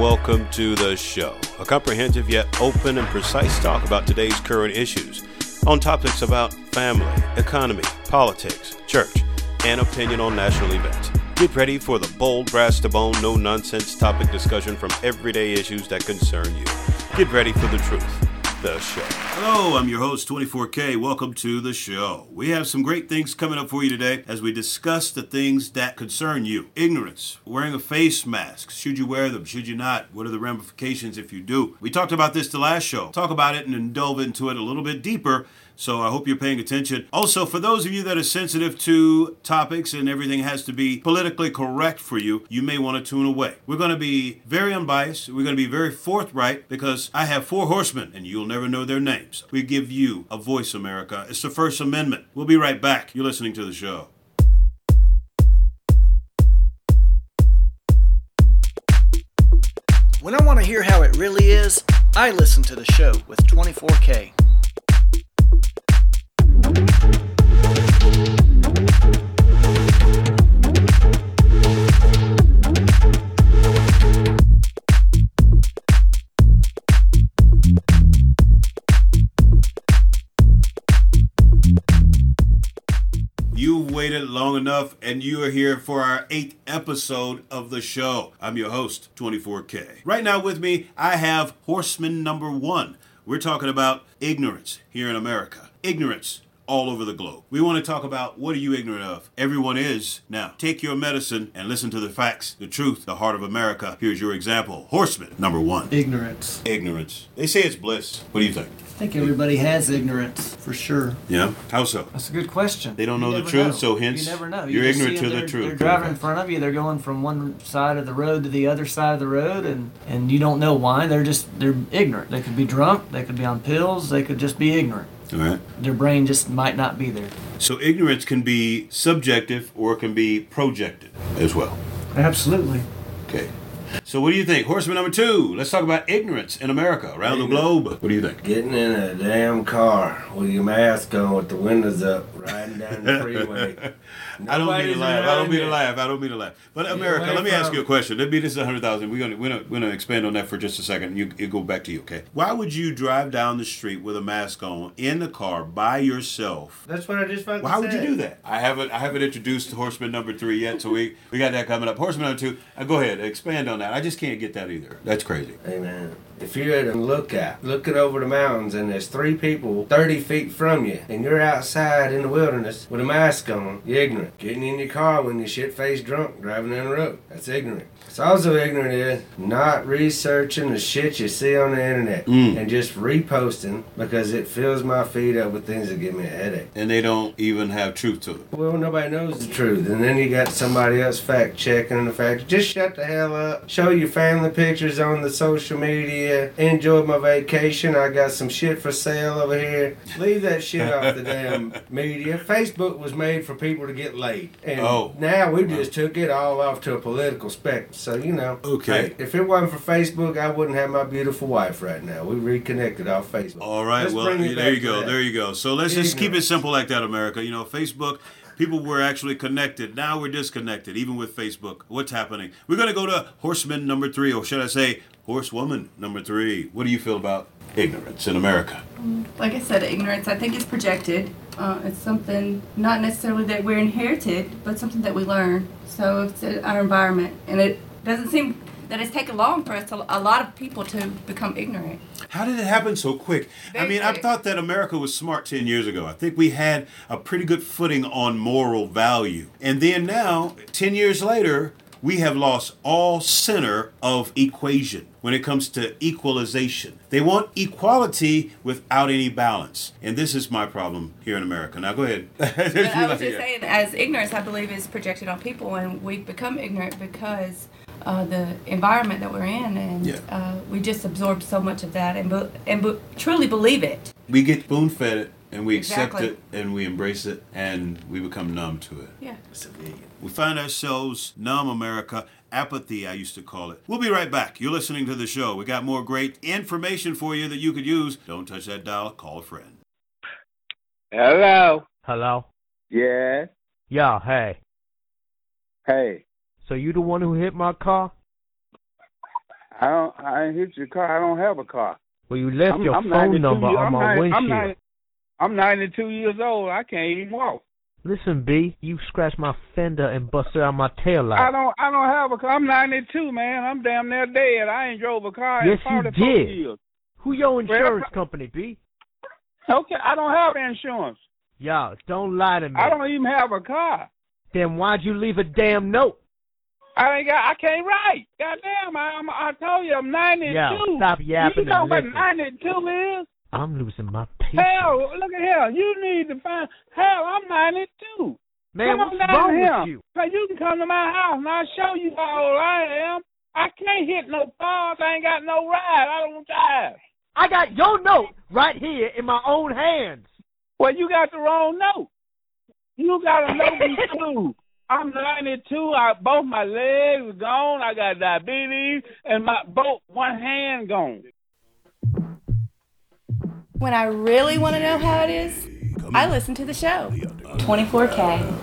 welcome to the show. A comprehensive yet open and precise talk about today's current issues on topics about family, economy, politics, church, and opinion on national events. Get ready for the bold, brass to bone, no nonsense topic discussion from everyday issues that concern you. Get ready for the truth the show. Hello, I'm your host, 24K. Welcome to the show. We have some great things coming up for you today as we discuss the things that concern you. Ignorance, wearing a face mask. Should you wear them? Should you not? What are the ramifications if you do? We talked about this the last show. Talk about it and then delve into it a little bit deeper so I hope you're paying attention. Also, for those of you that are sensitive to topics and everything has to be politically correct for you, you may want to tune away. We're going to be very unbiased. We're going to be very forthright because I have four horsemen and you'll never know their names. We give you a voice, America. It's the First Amendment. We'll be right back. You're listening to the show. When I want to hear how it really is, I listen to the show with 24K. You've waited long enough, and you are here for our eighth episode of the show. I'm your host, 24K. Right now, with me, I have horseman number one. We're talking about ignorance here in America. Ignorance all over the globe. We want to talk about what are you ignorant of? Everyone is. Now, take your medicine and listen to the facts, the truth, the heart of America. Here's your example. Horseman number one. Ignorance. Ignorance. They say it's bliss. What do you think? I think everybody has ignorance for sure. Yeah. How so? That's a good question. They don't You know the truth, know. so hence you never know. you're just ignorant to the truth. They're driving in front of you. They're going from one side of the road to the other side of the road, and and you don't know why. They're just they're ignorant. They could be drunk. They could be on pills. They could just be ignorant. All right. Their brain just might not be there. So ignorance can be subjective or it can be projected as well. Absolutely. Okay. So what do you think? Horseman number two. Let's talk about ignorance in America, around the globe. What do you think? Getting in a damn car with your mask on with the windows up, riding down the freeway. I don't mean to laugh. I don't mean to laugh. I don't mean to laugh. But America, let me ask you a question. Let me this is a hundred thousand. We're gonna we're gonna we're gonna expand on that for just a second. You it go back to you, okay? Why would you drive down the street with a mask on in the car by yourself? That's what I just fucking Why would you do that? I haven't I haven't introduced horseman number three yet, so we we got that coming up. Horseman number two. Uh, go ahead, expand on that. I just can't get that either. That's crazy. Hey if you're at a lookout, looking over the mountains, and there's three people 30 feet from you, and you're outside in the wilderness with a mask on, you're ignorant. Getting in your car when you're shit faced drunk, driving down the road, that's ignorant. It's also ignorant is not researching the shit you see on the internet Mm. and just reposting because it fills my feed up with things that give me a headache. And they don't even have truth to it. Well, nobody knows the truth, and then you got somebody else fact checking the fact. Just shut the hell up. Show your family pictures on the social media. Enjoy my vacation. I got some shit for sale over here. Leave that shit off the damn media. Facebook was made for people to get laid, and Oh. now we just took it all off to a political spectrum. So you know, Okay. hey, if it wasn't for Facebook, I wouldn't have my beautiful wife right now. We reconnected off Facebook. All right. Let's well, there you go. There you go. So let's just keep it simple like that, America. You know, Facebook. People were actually connected. Now we're disconnected, even with Facebook. What's happening? We're going to go to horseman number three, or should I say, horsewoman number three. What do you feel about ignorance in America? like I said, ignorance I think is projected. Uh, it's something not necessarily that we're inherited, but something that we learn. So it's our environment, and it doesn't seem that it's taken long for us to, a lot of people to become ignorant. How did it happen so quick? I Very mean, I thought that America was smart 10 years ago. I think we had a pretty good footing on moral value. And then now, 10 years later, we have lost all center of equation when it comes to equalization. They want equality without any balance. And this is my problem here in America. Now, go ahead. I was just saying, as ignorance, I believe, is projected on people, and we've become ignorant because uh, the environment that we're in, and Yeah. uh, we just absorb so much of that, and be, and be, truly believe it. We get spoon fed it and we accept Exactly. it and we embrace it and we become numb to it. Yeah. We find ourselves numb, America. Apathy, I used to call it. We'll be right back. You're listening to the show. We got more great information for you that you could use. Don't touch that dial. Call a friend. Hello. Hello? Yes. Yeah, hey. Hey. So you the one who hit my car? I don't. I hit your car. I don't have a car. Well, you left I'm, your I'm phone 92 number years- on I'm my 90 windshield. I'm, 92 years old. I can't even walk. Listen, B, you scratched my fender and busted out my tail light. I don't. I don't have a car. I'm 92, man. I'm damn near dead. I ain't drove a car Yes, in you 44 did. years. Who your Well, insurance company, B? Okay, I don't have insurance. Y'all, don't lie to me. I don't even have a car. Then why'd you leave a damn note? I ain't got. I can't write. Goddamn! I, I'm, I told you I'm 92. Yeah, stop yapping You know what listen. 92 is? I'm losing my. Hell, look at here. You need to find. Hell, I'm 92. Man, come what's wrong here. with you? Hey, you can come to my house and I'll show you how old I am. I can't hit no bars. I ain't got no ride. I don't drive. I got your note right here in my own hands. Well, you got the wrong note. You got a note me too. I'm 92. I, both my legs gone. I got diabetes, and my both one hand gone. When I really want to know how it is, I listen to the show. 24K.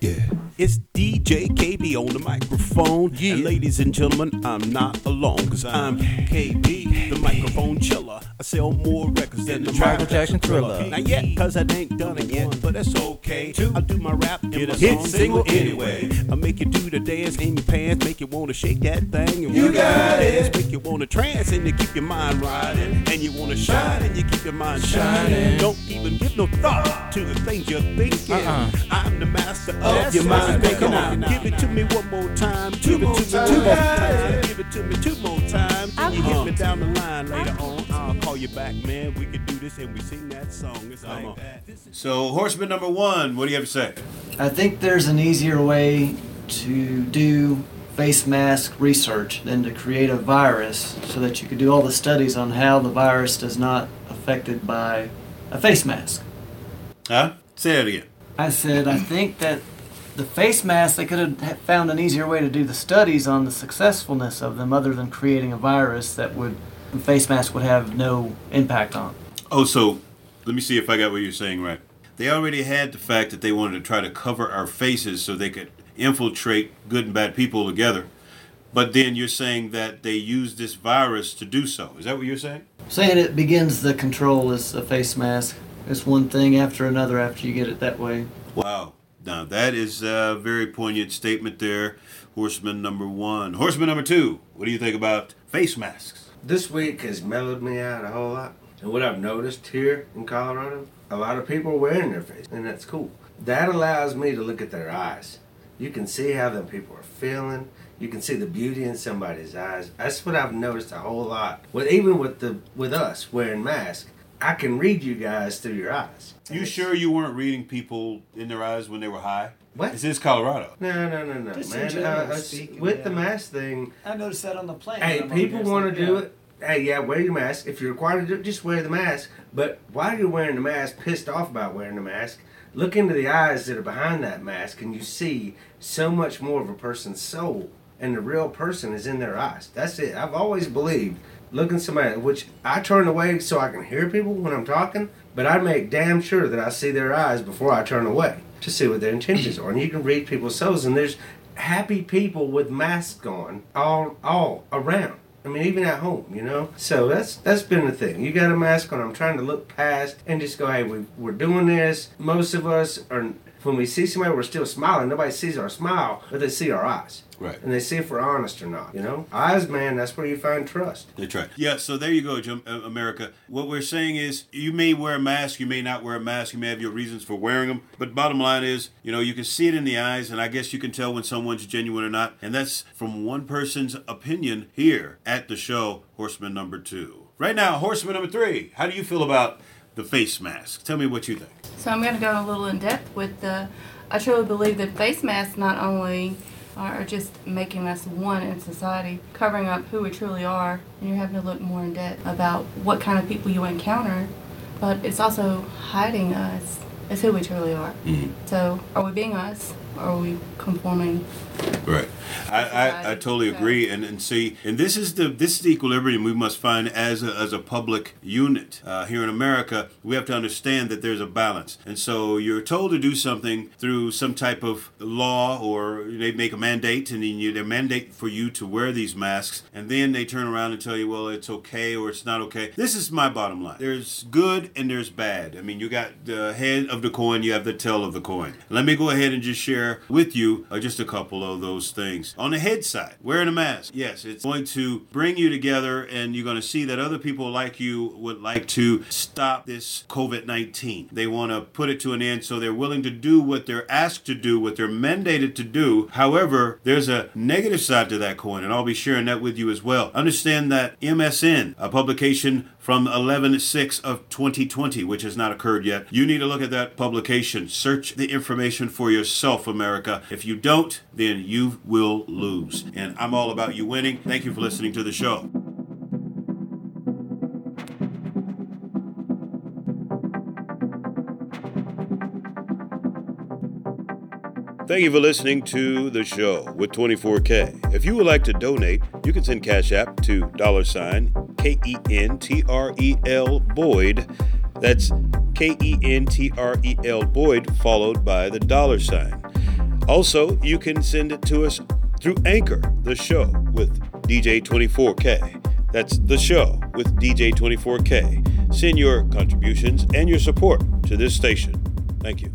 Yeah. It's DJ KB on the microphone. And ladies and gentlemen, I'm not alone, cause I'm KB, the microphone chiller. I sell more records than the Michael Jackson thriller. Not yet, cause I ain't done it yet, but that's okay. I'll do my rap and my hit song single anyway. I'll make you do the dance in your pants, make you wanna shake that thing. And you got it. Make you wanna trance and you keep your mind riding. And you wanna shine and you keep your mind shining. Don't even give no thought to the things you're thinking. Uh-uh. I'm the master of your mind thinking. Come on, give it to me one more time. Give it to me two more times. Give it to me two more times. Then you hit me uh-huh. down the line later on. I'll call you back, man. We can do this and we sing that song. It's like that. So, horseman number one, what do you have to say? I think there's an easier way to do face mask research than to create a virus so that you could do all the studies on how the virus does not affected by a face mask. Huh? Say that again. I said, I think that the face masks, they could have found an easier way to do the studies on the successfulness of them other than creating a virus that would, the face mask would have no impact on. Oh, so let me see if I got what you're saying right. They already had the fact that they wanted to try to cover our faces so they could infiltrate good and bad people together. But then you're saying that they used this virus to do so. Is that what you're saying? Saying it begins the control is a face mask. It's one thing after another after you get it that way. Wow. Now, that is a very poignant statement there. Horseman number one. Horseman number two, what do you think about face masks? This week has mellowed me out a whole lot. And what I've noticed here in Colorado, a lot of people are wearing their face, and that's cool. That allows me to look at their eyes. You can see how them people are feeling. You can see the beauty in somebody's eyes. That's what I've noticed a whole lot. With even with the with us wearing masks, I can read you guys through your eyes. You sure you weren't reading people in their eyes when they were high? What? This is Colorado. No, no, no, no, Just in man. general Uh, speaking, with the yeah. mask thing, I noticed that on the plane. Hey, I'm over people there, it's want like, to do yeah. it. Hey, yeah, wear your mask. If you're required to do it, just wear the mask. But while you're wearing the mask, pissed off about wearing the mask, look into the eyes that are behind that mask, and you see so much more of a person's soul. And the real person is in their eyes. That's it. I've always believed looking somebody, which I turn away so I can hear people when I'm talking, but I make damn sure that I see their eyes before I turn away to see what their intentions are. And you can read people's souls, and there's happy people with masks on all all around. I mean, even at home, you know. So that's that's been the thing. You got a mask on. I'm trying to look past and just go, hey, we, we're doing this. Most of us are. When we see somebody, we're still smiling. Nobody sees our smile, but they see our eyes. Right. And they see if we're honest or not. You know, eyes, man. That's where you find trust. That's right. Yeah, so there you go, Jim, uh, America. What we're saying is you may wear a mask, you may not wear a mask, you may have your reasons for wearing them, but bottom line is, you know, you can see it in the eyes, and I guess you can tell when someone's genuine or not. And that's from one person's opinion here at the show, Horseman number two. Right now, Horseman number three, how do you feel about the face mask? Tell me what you think. So I'm going to go a little in depth with the. I truly believe that face masks not only are just making us one in society, covering up who we truly are, and you're having to look more in depth about what kind of people you encounter, but it's also hiding us as who we truly are. Mm-hmm. So are we being us? Or are we conforming? Right. I, I, I totally agree. And, and see, and this is the this is the equilibrium we must find as a, as a public unit. Uh, here in America, we have to understand that there's a balance. And so you're told to do something through some type of law or they make a mandate and then you, they mandate for you to wear these masks. And then they turn around and tell you, well, it's okay or it's not okay. This is my bottom line. There's good and there's bad. I mean, you got the head of the coin, you have the tail of the coin. Let me go ahead and just share with you uh, just a couple of those things. On the head side, wearing a mask, yes, it's going to bring you together and you're going to see that other people like you would like to stop this COVID 19. They want to put it to an end, so they're willing to do what they're asked to do, what they're mandated to do. However, there's a negative side to that coin, and I'll be sharing that with you as well. Understand that MSN, a publication from 11-6 of 2020, which has not occurred yet. You need to look at that publication. Search the information for yourself, America. If you don't, then you will lose. And I'm all about you winning. Thank you for listening to the show. Thank you for listening to the show with 24K. If you would like to donate, you can send Cash App to dollar sign K E N T R E L Boyd. That's K E N T R E L Boyd, followed by the dollar sign. Also, you can send it to us through Anchor, the show with DJ24K. That's the show with DJ24K. Send your contributions and your support to this station. Thank you.